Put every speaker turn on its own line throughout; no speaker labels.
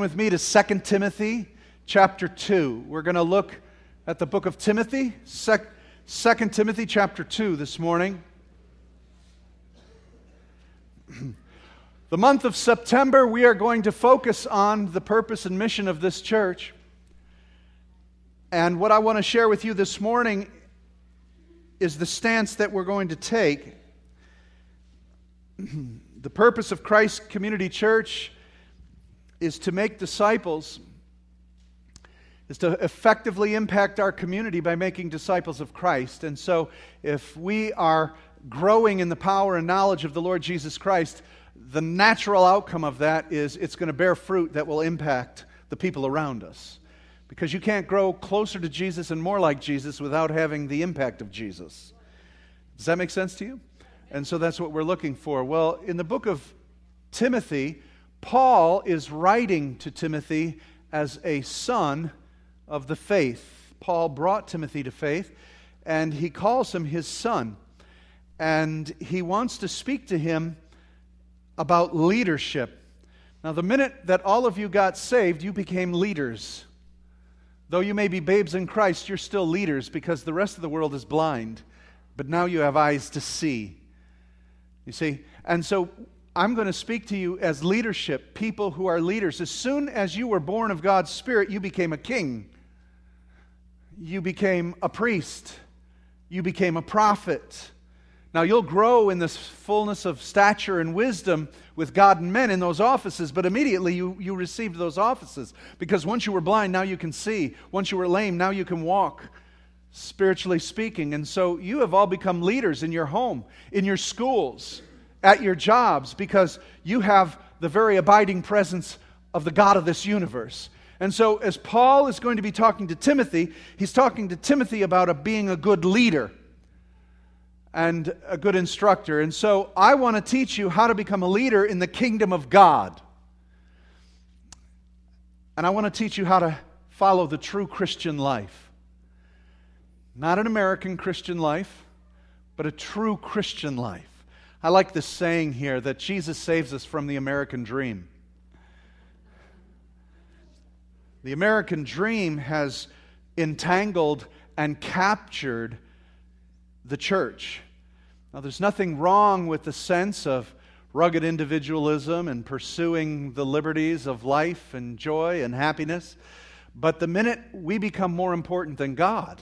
with me to 2 Timothy chapter 2. We're going to look at the book of Timothy, 2 Timothy chapter 2 this morning. the month of September, we are going to focus on the purpose and mission of this church. And what I want to share with you this morning is the stance that we're going to take. the purpose of Christ Community Church is to make disciples, is to effectively impact our community by making disciples of Christ. And so, if we are growing in the power and knowledge of the Lord Jesus Christ, the natural outcome of that is it's going to bear fruit that will impact the people around us. Because you can't grow closer to Jesus and more like Jesus without having the impact of Jesus. Does that make sense to you? And so that's what we're looking for. Well, in the book of Timothy, Paul is writing to Timothy as a son of the faith. Paul brought Timothy to faith, and he calls him his son. And he wants to speak to him about leadership. Now, the minute that all of you got saved, you became leaders. Though you may be babes in Christ, you're still leaders because the rest of the world is blind. But now you have eyes to see. You see? And so I'm going to speak to you as leadership, people who are leaders. As soon as you were born of God's Spirit, you became a king, you became a priest, you became a prophet. Now, you'll grow in this fullness of stature and wisdom with God and men in those offices, but immediately you, you received those offices. Because once you were blind, now you can see. Once you were lame, now you can walk, spiritually speaking. And so you have all become leaders in your home, in your schools, at your jobs because you have the very abiding presence of the God of this universe. And so, as Paul is going to be talking to Timothy, he's talking to Timothy about a, being a good leader and a good instructor. And so, I want to teach you how to become a leader in the kingdom of God. And I want to teach you how to follow the true Christian life. Not an American Christian life, but a true Christian life. I like this saying here that Jesus saves us from the American dream. The American dream has entangled and captured the church. Now, there's nothing wrong with the sense of rugged individualism and pursuing the liberties of life and joy and happiness. But the minute we become more important than God,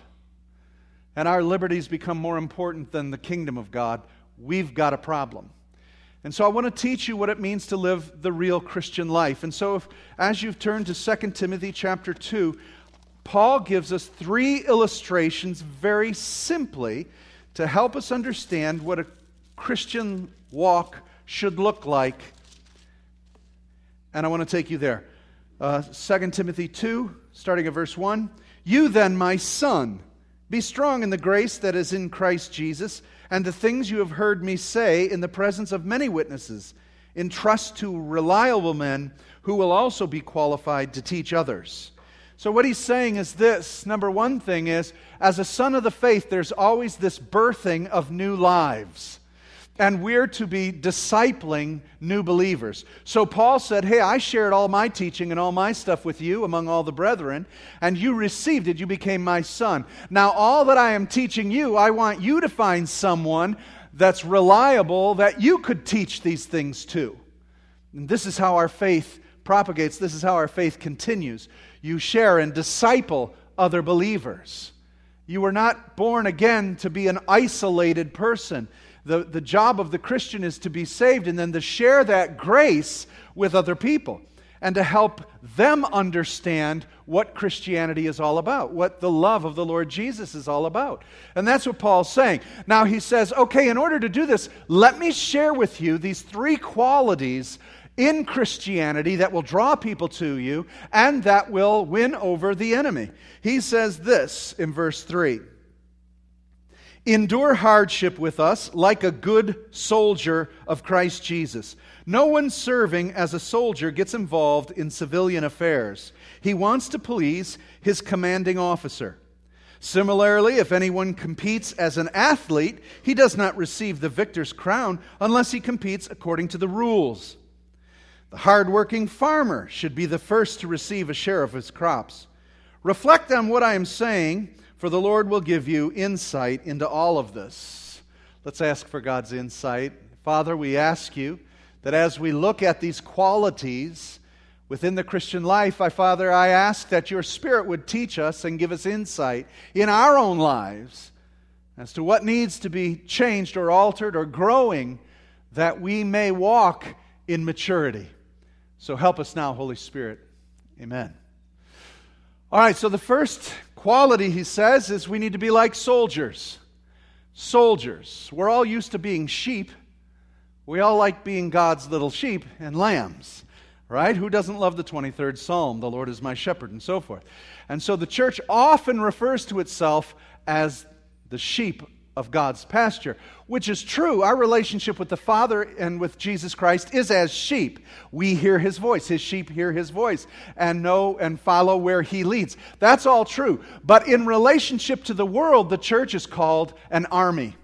and our liberties become more important than the kingdom of God, we've got a problem. And so I want to teach you what it means to live the real Christian life. And so if, as you've turned to 2 Timothy chapter 2, Paul gives us three illustrations very simply to help us understand what a Christian walk should look like. And I want to take you there. Uh, 2 Timothy 2, starting at verse 1. You then, my son, be strong in the grace that is in Christ Jesus and the things you have heard me say in the presence of many witnesses, entrust to reliable men who will also be qualified to teach others. So, what he's saying is this number one thing is, as a son of the faith, there's always this birthing of new lives and we're to be discipling new believers. So Paul said, Hey, I shared all my teaching and all my stuff with you among all the brethren, and you received it. You became my son. Now, all that I am teaching you, I want you to find someone that's reliable that you could teach these things to. And this is how our faith propagates, this is how our faith continues. You share and disciple other believers. You were not born again to be an isolated person the, the job of the Christian is to be saved and then to share that grace with other people and to help them understand what Christianity is all about, what the love of the Lord Jesus is all about. And that's what Paul's saying. Now he says, okay, in order to do this, let me share with you these three qualities in Christianity that will draw people to you and that will win over the enemy. He says this in verse 3 Endure hardship with us like a good soldier of Christ Jesus. No one serving as a soldier gets involved in civilian affairs. He wants to please his commanding officer. Similarly, if anyone competes as an athlete, he does not receive the victor's crown unless he competes according to the rules. The hardworking farmer should be the first to receive a share of his crops. Reflect on what I am saying, for the Lord will give you insight into all of this. Let's ask for God's insight. Father, we ask you that as we look at these qualities within the Christian life, I, Father, I ask that your Spirit would teach us and give us insight in our own lives as to what needs to be changed or altered or growing that we may walk in maturity. So help us now, Holy Spirit. Amen. All right, so the first quality he says is we need to be like soldiers. Soldiers. We're all used to being sheep. We all like being God's little sheep and lambs, right? Who doesn't love the 23rd Psalm? The Lord is my shepherd, and so forth. And so the church often refers to itself as the sheep of God's pasture, which is true. Our relationship with the Father and with Jesus Christ is as sheep. We hear his voice, his sheep hear his voice and know and follow where he leads. That's all true. But in relationship to the world, the church is called an army.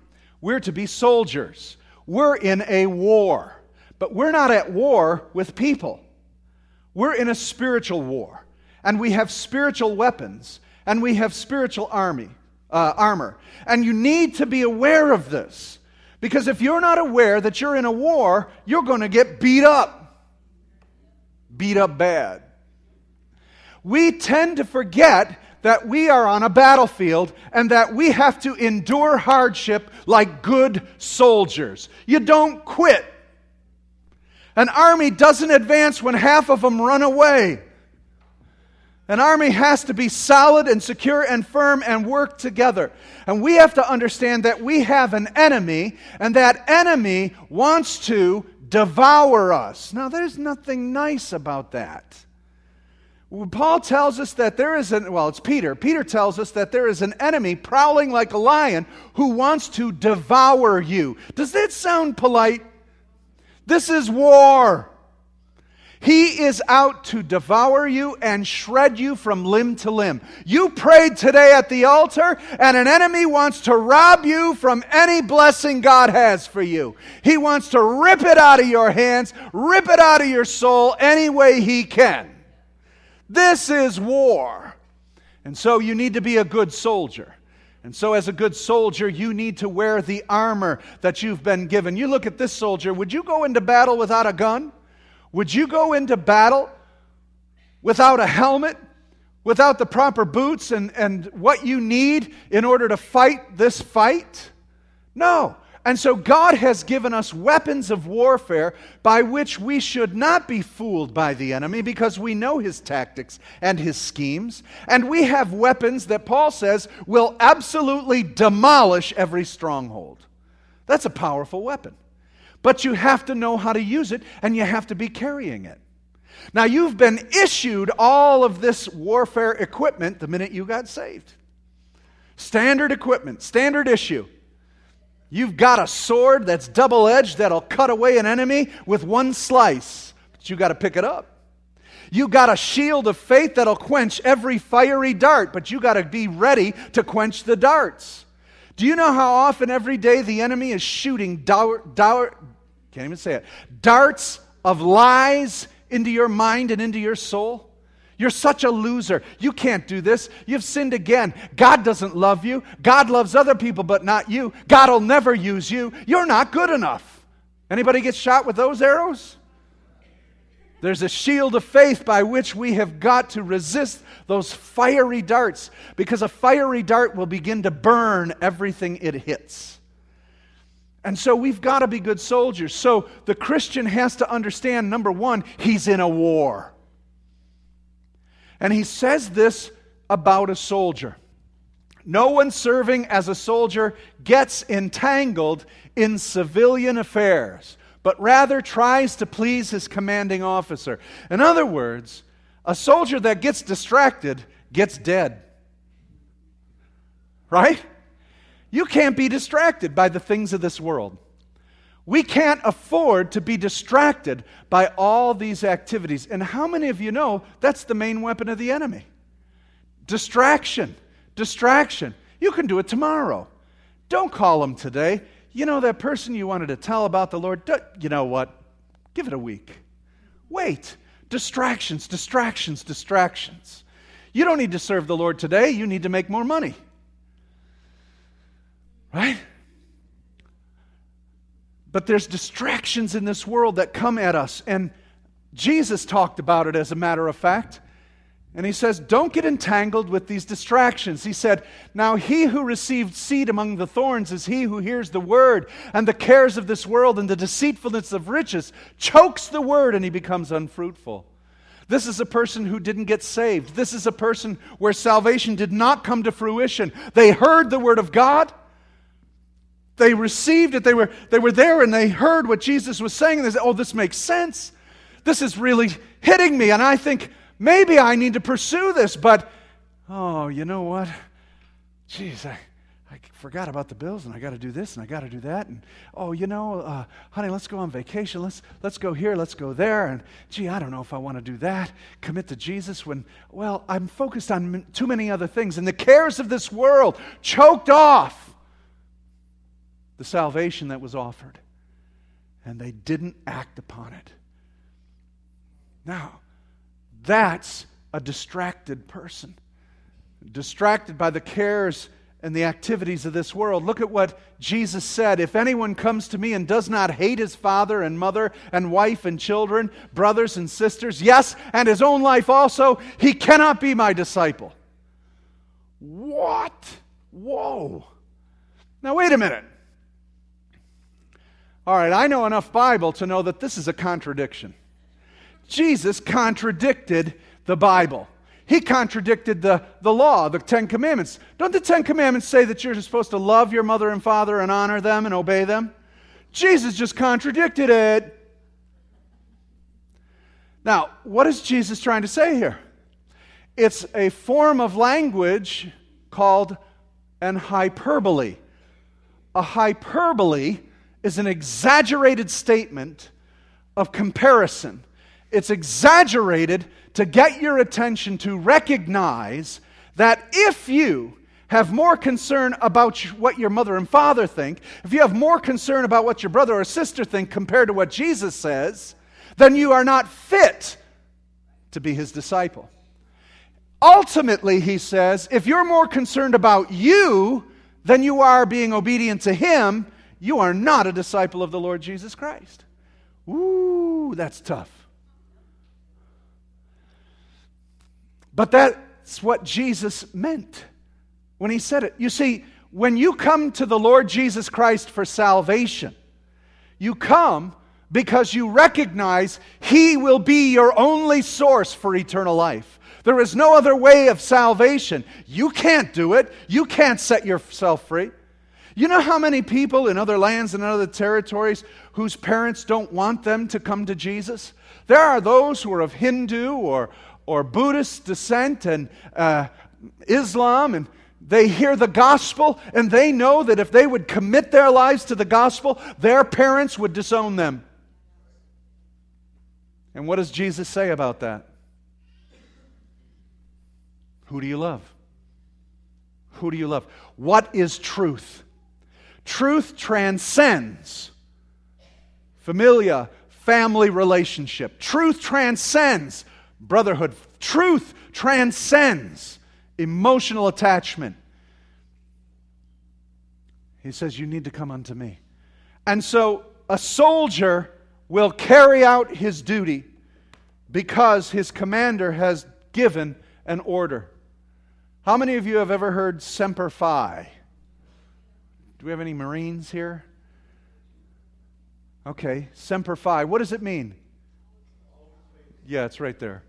We're to be soldiers. We're in a war. But we're not at war with people. We're in a spiritual war. And we have spiritual weapons and we have spiritual army uh, armor. And you need to be aware of this. Because if you're not aware that you're in a war, you're going to get beat up. Beat up bad. We tend to forget that we are on a battlefield and that we have to endure hardship like good soldiers. You don't quit. An army doesn't advance when half of them run away. An army has to be solid and secure and firm and work together. And we have to understand that we have an enemy, and that enemy wants to devour us. Now, there's nothing nice about that. Paul tells us that there is an, well, it's Peter. Peter tells us that there is an enemy prowling like a lion who wants to devour you. Does that sound polite? This is war. He is out to devour you and shred you from limb to limb. You prayed today at the altar, and an enemy wants to rob you from any blessing God has for you. He wants to rip it out of your hands, rip it out of your soul any way he can. This is war. And so you need to be a good soldier. And so, as a good soldier, you need to wear the armor that you've been given. You look at this soldier, would you go into battle without a gun? Would you go into battle without a helmet, without the proper boots and, and what you need in order to fight this fight? No. And so God has given us weapons of warfare by which we should not be fooled by the enemy because we know his tactics and his schemes. And we have weapons that Paul says will absolutely demolish every stronghold. That's a powerful weapon. But you have to know how to use it and you have to be carrying it. Now, you've been issued all of this warfare equipment the minute you got saved. Standard equipment, standard issue. You've got a sword that's double edged that'll cut away an enemy with one slice, but you got to pick it up. You got a shield of faith that'll quench every fiery dart, but you got to be ready to quench the darts. Do you know how often every day the enemy is shooting can't even say it. Darts of lies into your mind and into your soul. You're such a loser. You can't do this. You've sinned again. God doesn't love you. God loves other people, but not you. God will never use you. You're not good enough. Anybody get shot with those arrows? There's a shield of faith by which we have got to resist those fiery darts because a fiery dart will begin to burn everything it hits. And so we've got to be good soldiers. So the Christian has to understand number one, he's in a war. And he says this about a soldier. No one serving as a soldier gets entangled in civilian affairs, but rather tries to please his commanding officer. In other words, a soldier that gets distracted gets dead. Right? You can't be distracted by the things of this world. We can't afford to be distracted by all these activities. And how many of you know that's the main weapon of the enemy? Distraction. Distraction. You can do it tomorrow. Don't call them today. You know that person you wanted to tell about the Lord? You know what? Give it a week. Wait. Distractions, distractions, distractions. You don't need to serve the Lord today, you need to make more money. Right? But there's distractions in this world that come at us. And Jesus talked about it, as a matter of fact. And he says, Don't get entangled with these distractions. He said, Now he who received seed among the thorns is he who hears the word, and the cares of this world and the deceitfulness of riches chokes the word, and he becomes unfruitful. This is a person who didn't get saved. This is a person where salvation did not come to fruition. They heard the word of God, they received it. They were, they were there and they heard what Jesus was saying. And they said, Oh, this makes sense. This is really hitting me. And I think maybe I need to pursue this. But, oh, you know what? Jeez, I, I forgot about the bills and I got to do this and I got to do that. And, oh, you know, uh, honey, let's go on vacation. Let's, let's go here. Let's go there. And, gee, I don't know if I want to do that. Commit to Jesus when, well, I'm focused on too many other things. And the cares of this world choked off the salvation that was offered, and they didn't act upon it. Now, that's a distracted person, distracted by the cares and the activities of this world. Look at what Jesus said If anyone comes to me and does not hate his father and mother and wife and children, brothers and sisters, yes, and his own life also, he cannot be my disciple. What? Whoa. Now, wait a minute. All right, I know enough Bible to know that this is a contradiction. Jesus contradicted the Bible. He contradicted the, the law, the Ten Commandments. Don't the Ten Commandments say that you're supposed to love your mother and father and honor them and obey them? Jesus just contradicted it. Now, what is Jesus trying to say here? It's a form of language called an hyperbole. A hyperbole is an exaggerated statement of comparison. It's exaggerated to get your attention to recognize that if you have more concern about what your mother and father think, if you have more concern about what your brother or sister think compared to what Jesus says, then you are not fit to be his disciple. Ultimately, he says, if you're more concerned about you than you are being obedient to him, you are not a disciple of the Lord Jesus Christ. Ooh, that's tough. But that's what Jesus meant when he said it. You see, when you come to the Lord Jesus Christ for salvation, you come because you recognize He will be your only source for eternal life. There is no other way of salvation. You can't do it, you can't set yourself free. You know how many people in other lands and other territories whose parents don't want them to come to Jesus? There are those who are of Hindu or, or Buddhist descent and uh, Islam, and they hear the gospel and they know that if they would commit their lives to the gospel, their parents would disown them. And what does Jesus say about that? Who do you love? Who do you love? What is truth? Truth transcends familia, family relationship. Truth transcends brotherhood. Truth transcends emotional attachment. He says, You need to come unto me. And so a soldier will carry out his duty because his commander has given an order. How many of you have ever heard Semper Fi? Do we have any Marines here? Okay, Semper Fi. What does it mean? Yeah, it's right there.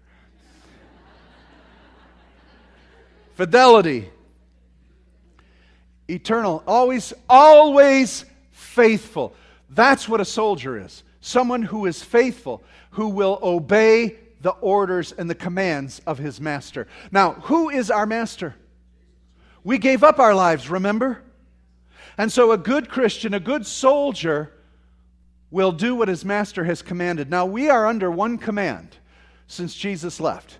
Fidelity. Eternal. Always, always faithful. That's what a soldier is. Someone who is faithful, who will obey the orders and the commands of his master. Now, who is our master? We gave up our lives, remember? And so, a good Christian, a good soldier, will do what his master has commanded. Now, we are under one command since Jesus left.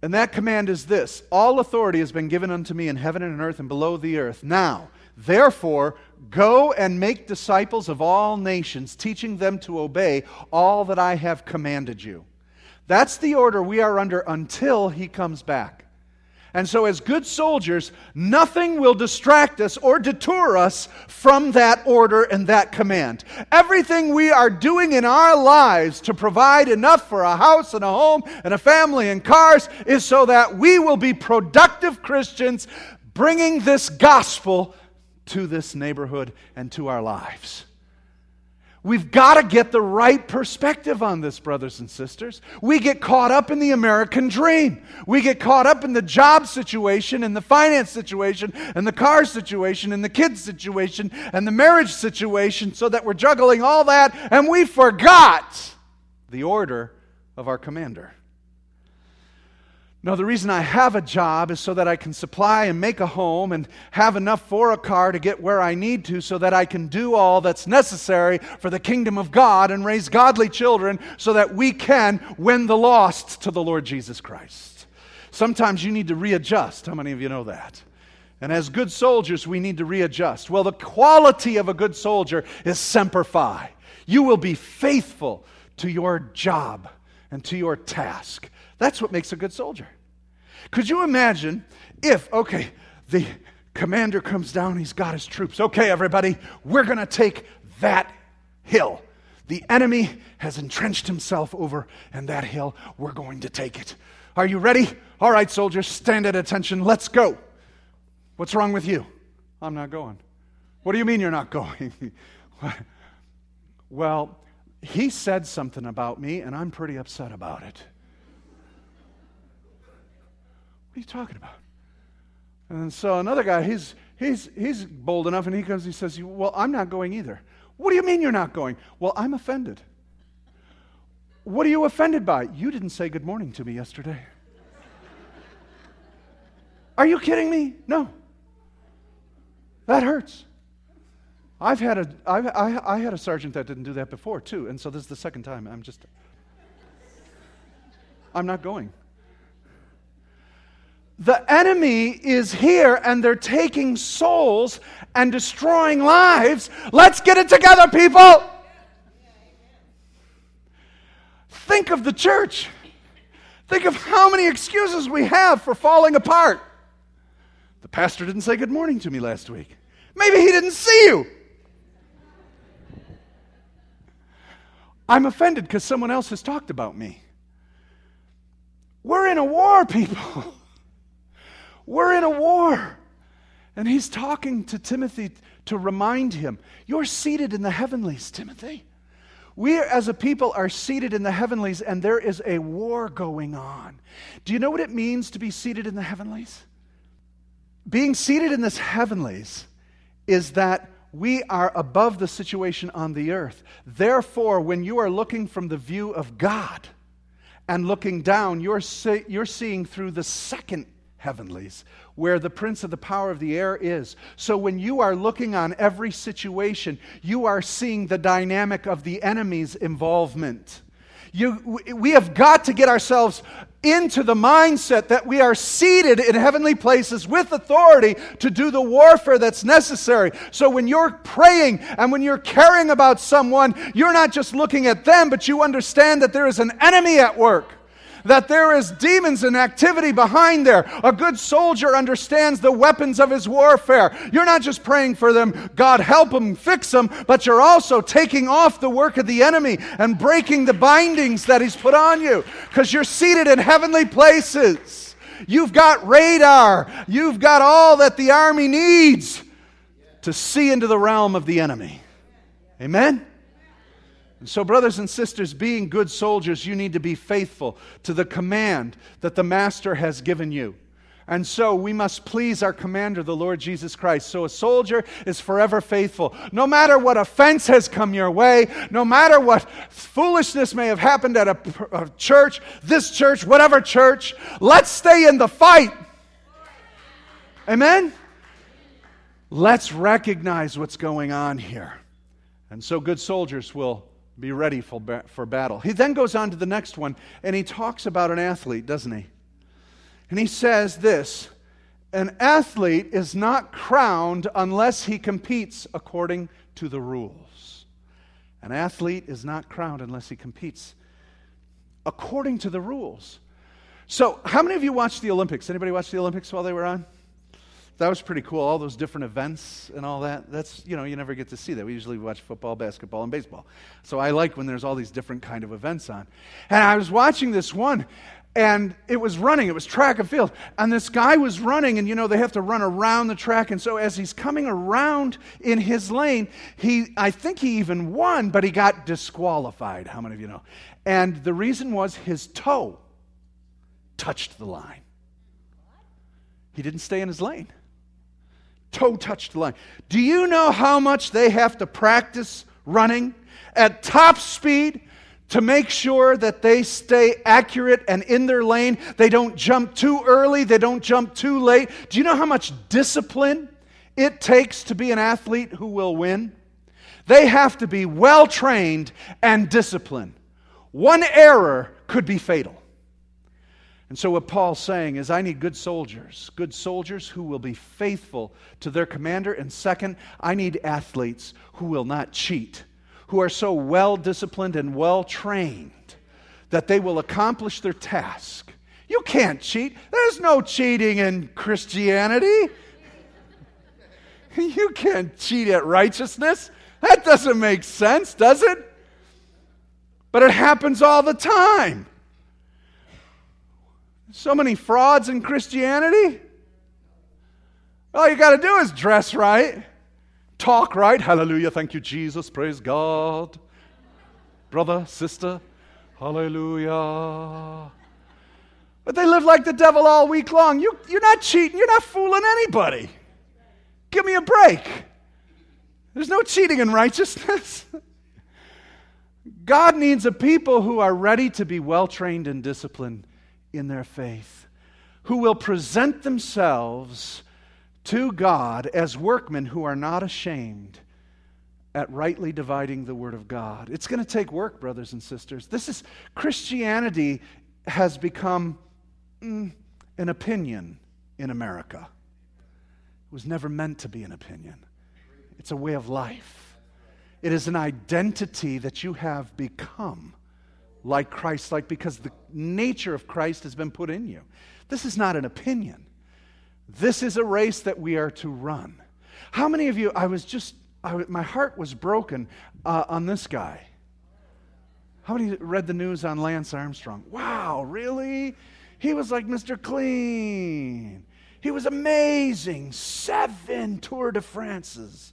And that command is this All authority has been given unto me in heaven and in earth and below the earth. Now, Therefore, go and make disciples of all nations, teaching them to obey all that I have commanded you. That's the order we are under until he comes back. And so, as good soldiers, nothing will distract us or detour us from that order and that command. Everything we are doing in our lives to provide enough for a house and a home and a family and cars is so that we will be productive Christians bringing this gospel to this neighborhood and to our lives. We've got to get the right perspective on this, brothers and sisters. We get caught up in the American dream. We get caught up in the job situation, and the finance situation, and the car situation, and the kids situation, and the marriage situation, so that we're juggling all that, and we forgot the order of our commander. No, the reason I have a job is so that I can supply and make a home and have enough for a car to get where I need to so that I can do all that's necessary for the kingdom of God and raise godly children so that we can win the lost to the Lord Jesus Christ. Sometimes you need to readjust. How many of you know that? And as good soldiers, we need to readjust. Well, the quality of a good soldier is semper fi. You will be faithful to your job and to your task. That's what makes a good soldier. Could you imagine if, okay, the commander comes down, he's got his troops. Okay, everybody, we're going to take that hill. The enemy has entrenched himself over, and that hill, we're going to take it. Are you ready? All right, soldiers, stand at attention. Let's go. What's wrong with you? I'm not going. What do you mean you're not going? well, he said something about me, and I'm pretty upset about it. Are you talking about? And so another guy, he's, he's, he's bold enough and he comes, he says, Well, I'm not going either. What do you mean you're not going? Well, I'm offended. What are you offended by? You didn't say good morning to me yesterday. Are you kidding me? No. That hurts. I've had a, I've, I, I had a sergeant that didn't do that before, too. And so this is the second time. I'm just, I'm not going. The enemy is here and they're taking souls and destroying lives. Let's get it together, people. Think of the church. Think of how many excuses we have for falling apart. The pastor didn't say good morning to me last week. Maybe he didn't see you. I'm offended because someone else has talked about me. We're in a war, people. We're in a war. And he's talking to Timothy to remind him, You're seated in the heavenlies, Timothy. We as a people are seated in the heavenlies, and there is a war going on. Do you know what it means to be seated in the heavenlies? Being seated in this heavenlies is that we are above the situation on the earth. Therefore, when you are looking from the view of God and looking down, you're, see, you're seeing through the second heavenlies, where the prince of the power of the air is. So when you are looking on every situation, you are seeing the dynamic of the enemy's involvement. You, we have got to get ourselves into the mindset that we are seated in heavenly places with authority to do the warfare that's necessary. So when you're praying and when you're caring about someone, you're not just looking at them, but you understand that there is an enemy at work that there is demons and activity behind there. A good soldier understands the weapons of his warfare. You're not just praying for them, God help them, fix them, but you're also taking off the work of the enemy and breaking the bindings that he's put on you because you're seated in heavenly places. You've got radar. You've got all that the army needs to see into the realm of the enemy. Amen? And so, brothers and sisters, being good soldiers, you need to be faithful to the command that the Master has given you. And so we must please our commander, the Lord Jesus Christ. So a soldier is forever faithful. No matter what offense has come your way, no matter what foolishness may have happened at a, a church, this church, whatever church, let's stay in the fight. Amen? Let's recognize what's going on here. And so good soldiers will be ready for, for battle. He then goes on to the next one, and he talks about an athlete, doesn't he? And he says this, An athlete is not crowned unless he competes according to the rules. An athlete is not crowned unless he competes according to the rules. So, how many of you watched the Olympics? Anybody watch the Olympics while they were on? That was pretty cool. All those different events and all that. That's, you know, you never get to see that. We usually watch football, basketball, and baseball. So I like when there's all these different kind of events on. And I was watching this one, and it was running. It was track and field. And this guy was running, and you know, they have to run around the track. And so as he's coming around in his lane, he, I think he even won, but he got disqualified. How many of you know? And the reason was his toe touched the line. He didn't stay in his lane toe touched the line. Do you know how much they have to practice running at top speed to make sure that they stay accurate and in their lane? They don't jump too early, they don't jump too late. Do you know how much discipline it takes to be an athlete who will win? They have to be well trained and disciplined. One error could be fatal. And so, what Paul's saying is, I need good soldiers, good soldiers who will be faithful to their commander. And second, I need athletes who will not cheat, who are so well disciplined and well trained that they will accomplish their task. You can't cheat. There's no cheating in Christianity. You can't cheat at righteousness. That doesn't make sense, does it? But it happens all the time. So many frauds in Christianity. All you got to do is dress right, talk right. Hallelujah. Thank you, Jesus. Praise God. Brother, sister. Hallelujah. But they live like the devil all week long. You, you're not cheating, you're not fooling anybody. Give me a break. There's no cheating in righteousness. God needs a people who are ready to be well trained and disciplined in their faith, who will present themselves to God as workmen who are not ashamed at rightly dividing the word of God. It's going to take work, brothers and sisters. This is Christianity has become mm, an opinion in America. It was never meant to be an opinion. It's a way of life. It is an identity that you have become like Christ like because the nature of Christ has been put in you. This is not an opinion. This is a race that we are to run. How many of you, I was just, I, my heart was broken uh, on this guy. How many read the news on Lance Armstrong? Wow, really? He was like Mr. Clean. He was amazing. Seven Tour de France's.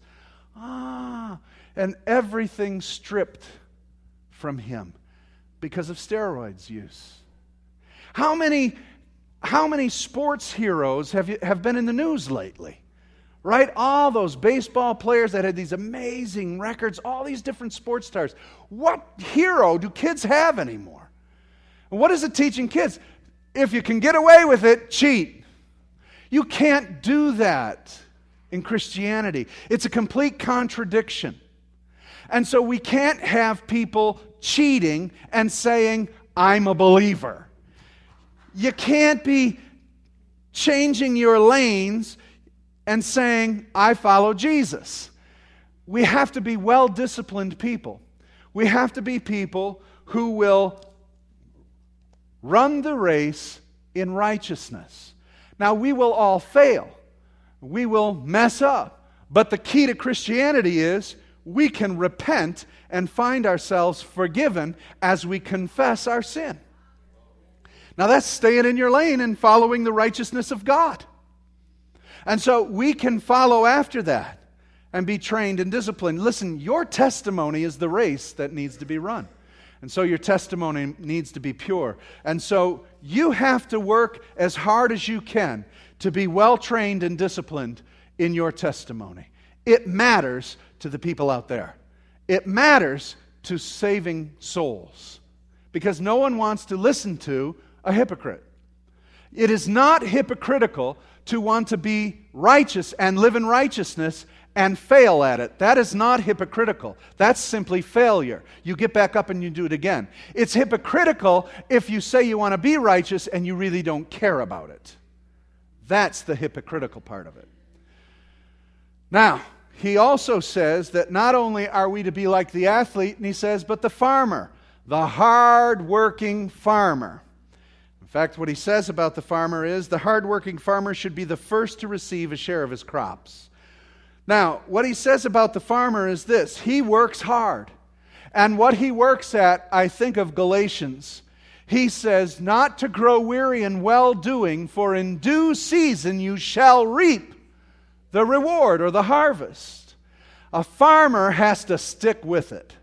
Ah, and everything stripped from him because of steroids use. How many, how many sports heroes have, you, have been in the news lately? Right? All those baseball players that had these amazing records, all these different sports stars. What hero do kids have anymore? what is it teaching kids? If you can get away with it, cheat. You can't do that in Christianity. It's a complete contradiction. And so we can't have people cheating and saying, I'm a believer. You can't be changing your lanes and saying, I follow Jesus. We have to be well disciplined people. We have to be people who will run the race in righteousness. Now, we will all fail, we will mess up. But the key to Christianity is we can repent and find ourselves forgiven as we confess our sin. Now, that's staying in your lane and following the righteousness of God. And so we can follow after that and be trained and disciplined. Listen, your testimony is the race that needs to be run. And so your testimony needs to be pure. And so you have to work as hard as you can to be well trained and disciplined in your testimony. It matters to the people out there. It matters to saving souls because no one wants to listen to a hypocrite. It is not hypocritical to want to be righteous and live in righteousness and fail at it. That is not hypocritical. That's simply failure. You get back up and you do it again. It's hypocritical if you say you want to be righteous and you really don't care about it. That's the hypocritical part of it. Now, he also says that not only are we to be like the athlete, and he says, but the farmer, the hard working farmer. In fact, what he says about the farmer is the hard-working farmer should be the first to receive a share of his crops. Now, what he says about the farmer is this he works hard. And what he works at, I think of Galatians. He says, Not to grow weary in well doing, for in due season you shall reap the reward or the harvest. A farmer has to stick with it.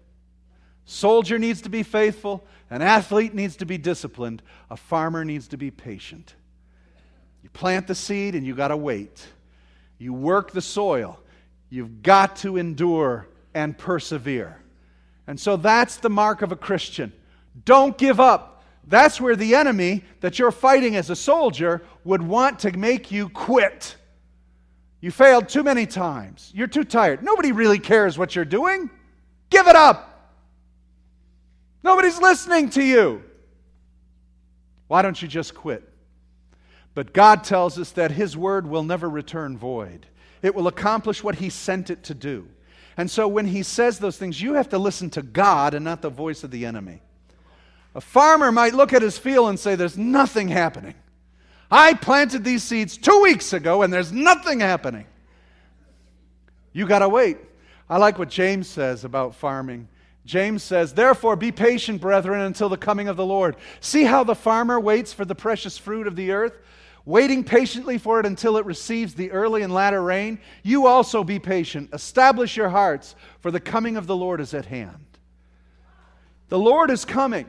Soldier needs to be faithful, an athlete needs to be disciplined, a farmer needs to be patient. You plant the seed and you got to wait. You work the soil. You've got to endure and persevere. And so that's the mark of a Christian. Don't give up. That's where the enemy that you're fighting as a soldier would want to make you quit. You failed too many times. You're too tired. Nobody really cares what you're doing. Give it up. Nobody's listening to you. Why don't you just quit? But God tells us that His word will never return void, it will accomplish what He sent it to do. And so when He says those things, you have to listen to God and not the voice of the enemy. A farmer might look at his field and say, There's nothing happening. I planted these seeds two weeks ago and there's nothing happening. You got to wait. I like what James says about farming. James says, Therefore, be patient, brethren, until the coming of the Lord. See how the farmer waits for the precious fruit of the earth, waiting patiently for it until it receives the early and latter rain? You also be patient. Establish your hearts, for the coming of the Lord is at hand. The Lord is coming.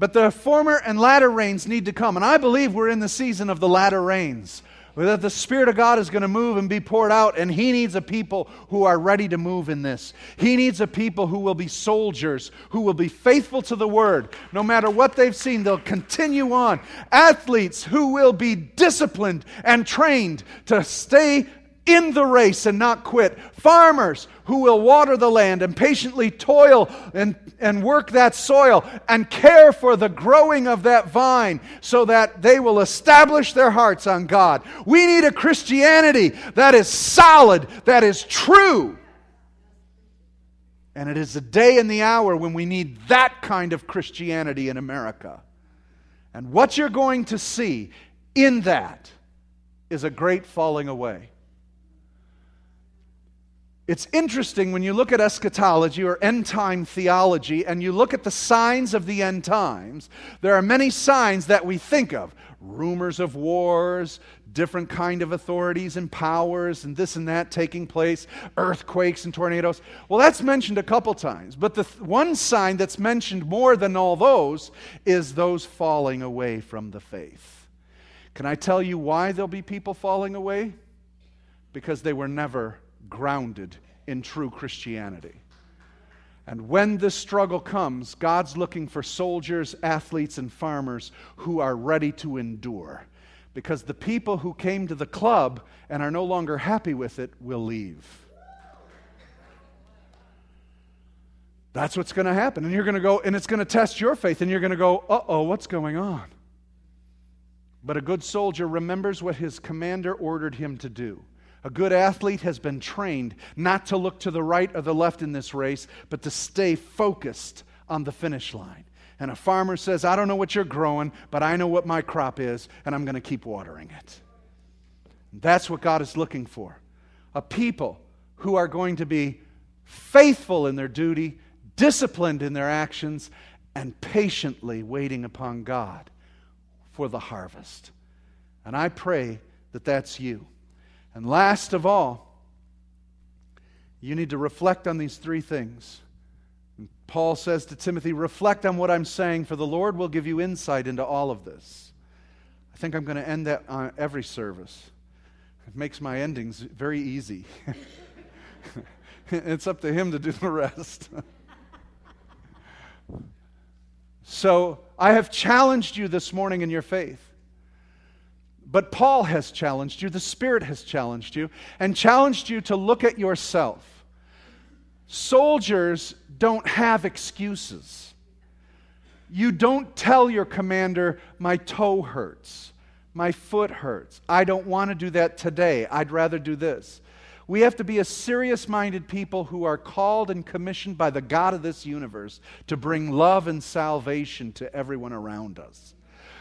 But the former and latter rains need to come. And I believe we're in the season of the latter rains. That the Spirit of God is going to move and be poured out, and He needs a people who are ready to move in this. He needs a people who will be soldiers, who will be faithful to the Word. No matter what they've seen, they'll continue on. Athletes who will be disciplined and trained to stay in the race and not quit. Farmers who will water the land and patiently toil and, and work that soil and care for the growing of that vine so that they will establish their hearts on God. We need a Christianity that is solid, that is true. And it is the day and the hour when we need that kind of Christianity in America. And what you're going to see in that is a great falling away. It's interesting when you look at eschatology or end time theology and you look at the signs of the end times, there are many signs that we think of rumors of wars, different kind of authorities and powers and this and that taking place, earthquakes and tornadoes. Well, that's mentioned a couple times, but the th- one sign that's mentioned more than all those is those falling away from the faith. Can I tell you why there'll be people falling away? Because they were never grounded in true Christianity. And when this struggle comes, God's looking for soldiers, athletes, and farmers who are ready to endure. Because the people who came to the club and are no longer happy with it will leave. That's what's going to happen. And you're going to go, and it's going to test your faith, and you're going to go, uh oh, what's going on? But a good soldier remembers what his commander ordered him to do. A good athlete has been trained not to look to the right or the left in this race, but to stay focused on the finish line. And a farmer says, I don't know what you're growing, but I know what my crop is, and I'm going to keep watering it. That's what God is looking for. A people who are going to be faithful in their duty, disciplined in their actions, and patiently waiting upon God for the harvest. And I pray that that's you. And last of all, you need to reflect on these three things. And Paul says to Timothy, Reflect on what I'm saying, for the Lord will give you insight into all of this. I think I'm going to end that on every service. It makes my endings very easy. it's up to Him to do the rest. so I have challenged you this morning in your faith. But Paul has challenged you, the Spirit has challenged you, and challenged you to look at yourself. Soldiers don't have excuses. You don't tell your commander, my toe hurts, My foot hurts. I don't want to do that today. I'd rather do this. We have to be a serious minded people who are called and commissioned by the God of this universe to bring love and salvation to everyone around us.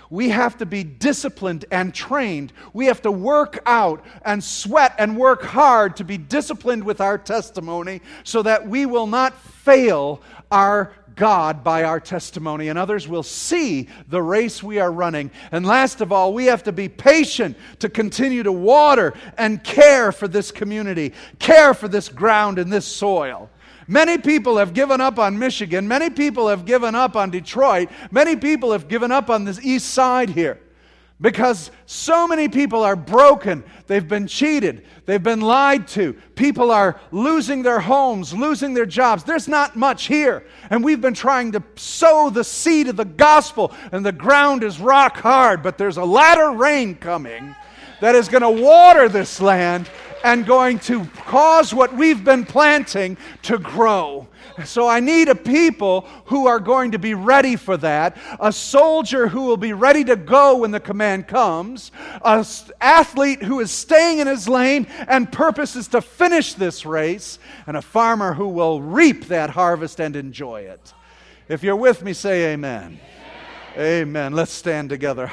We have to be disciplined and trained. We have to work out and sweat and work hard to be disciplined with our testimony so that we will not fail our God by our testimony, and others will see the race we are running. And last of all, we have to be patient to continue to water and care for this community, care for this ground and this soil. Many people have given up on Michigan. Many people have given up on Detroit. Many people have given up on this east side here because so many people are broken. They've been cheated. They've been lied to. People are losing their homes, losing their jobs. There's not much here. And we've been trying to sow the seed of the gospel, and the ground is rock hard. But there's a latter rain coming that is going to water this land and going to cause what we've been planting to grow. So I need a people who are going to be ready for that, a soldier who will be ready to go when the command comes, an athlete who is staying in his lane and purposes to finish this race, and a farmer who will reap that harvest and enjoy it. If you're with me, say amen. Amen. amen. Let's stand together.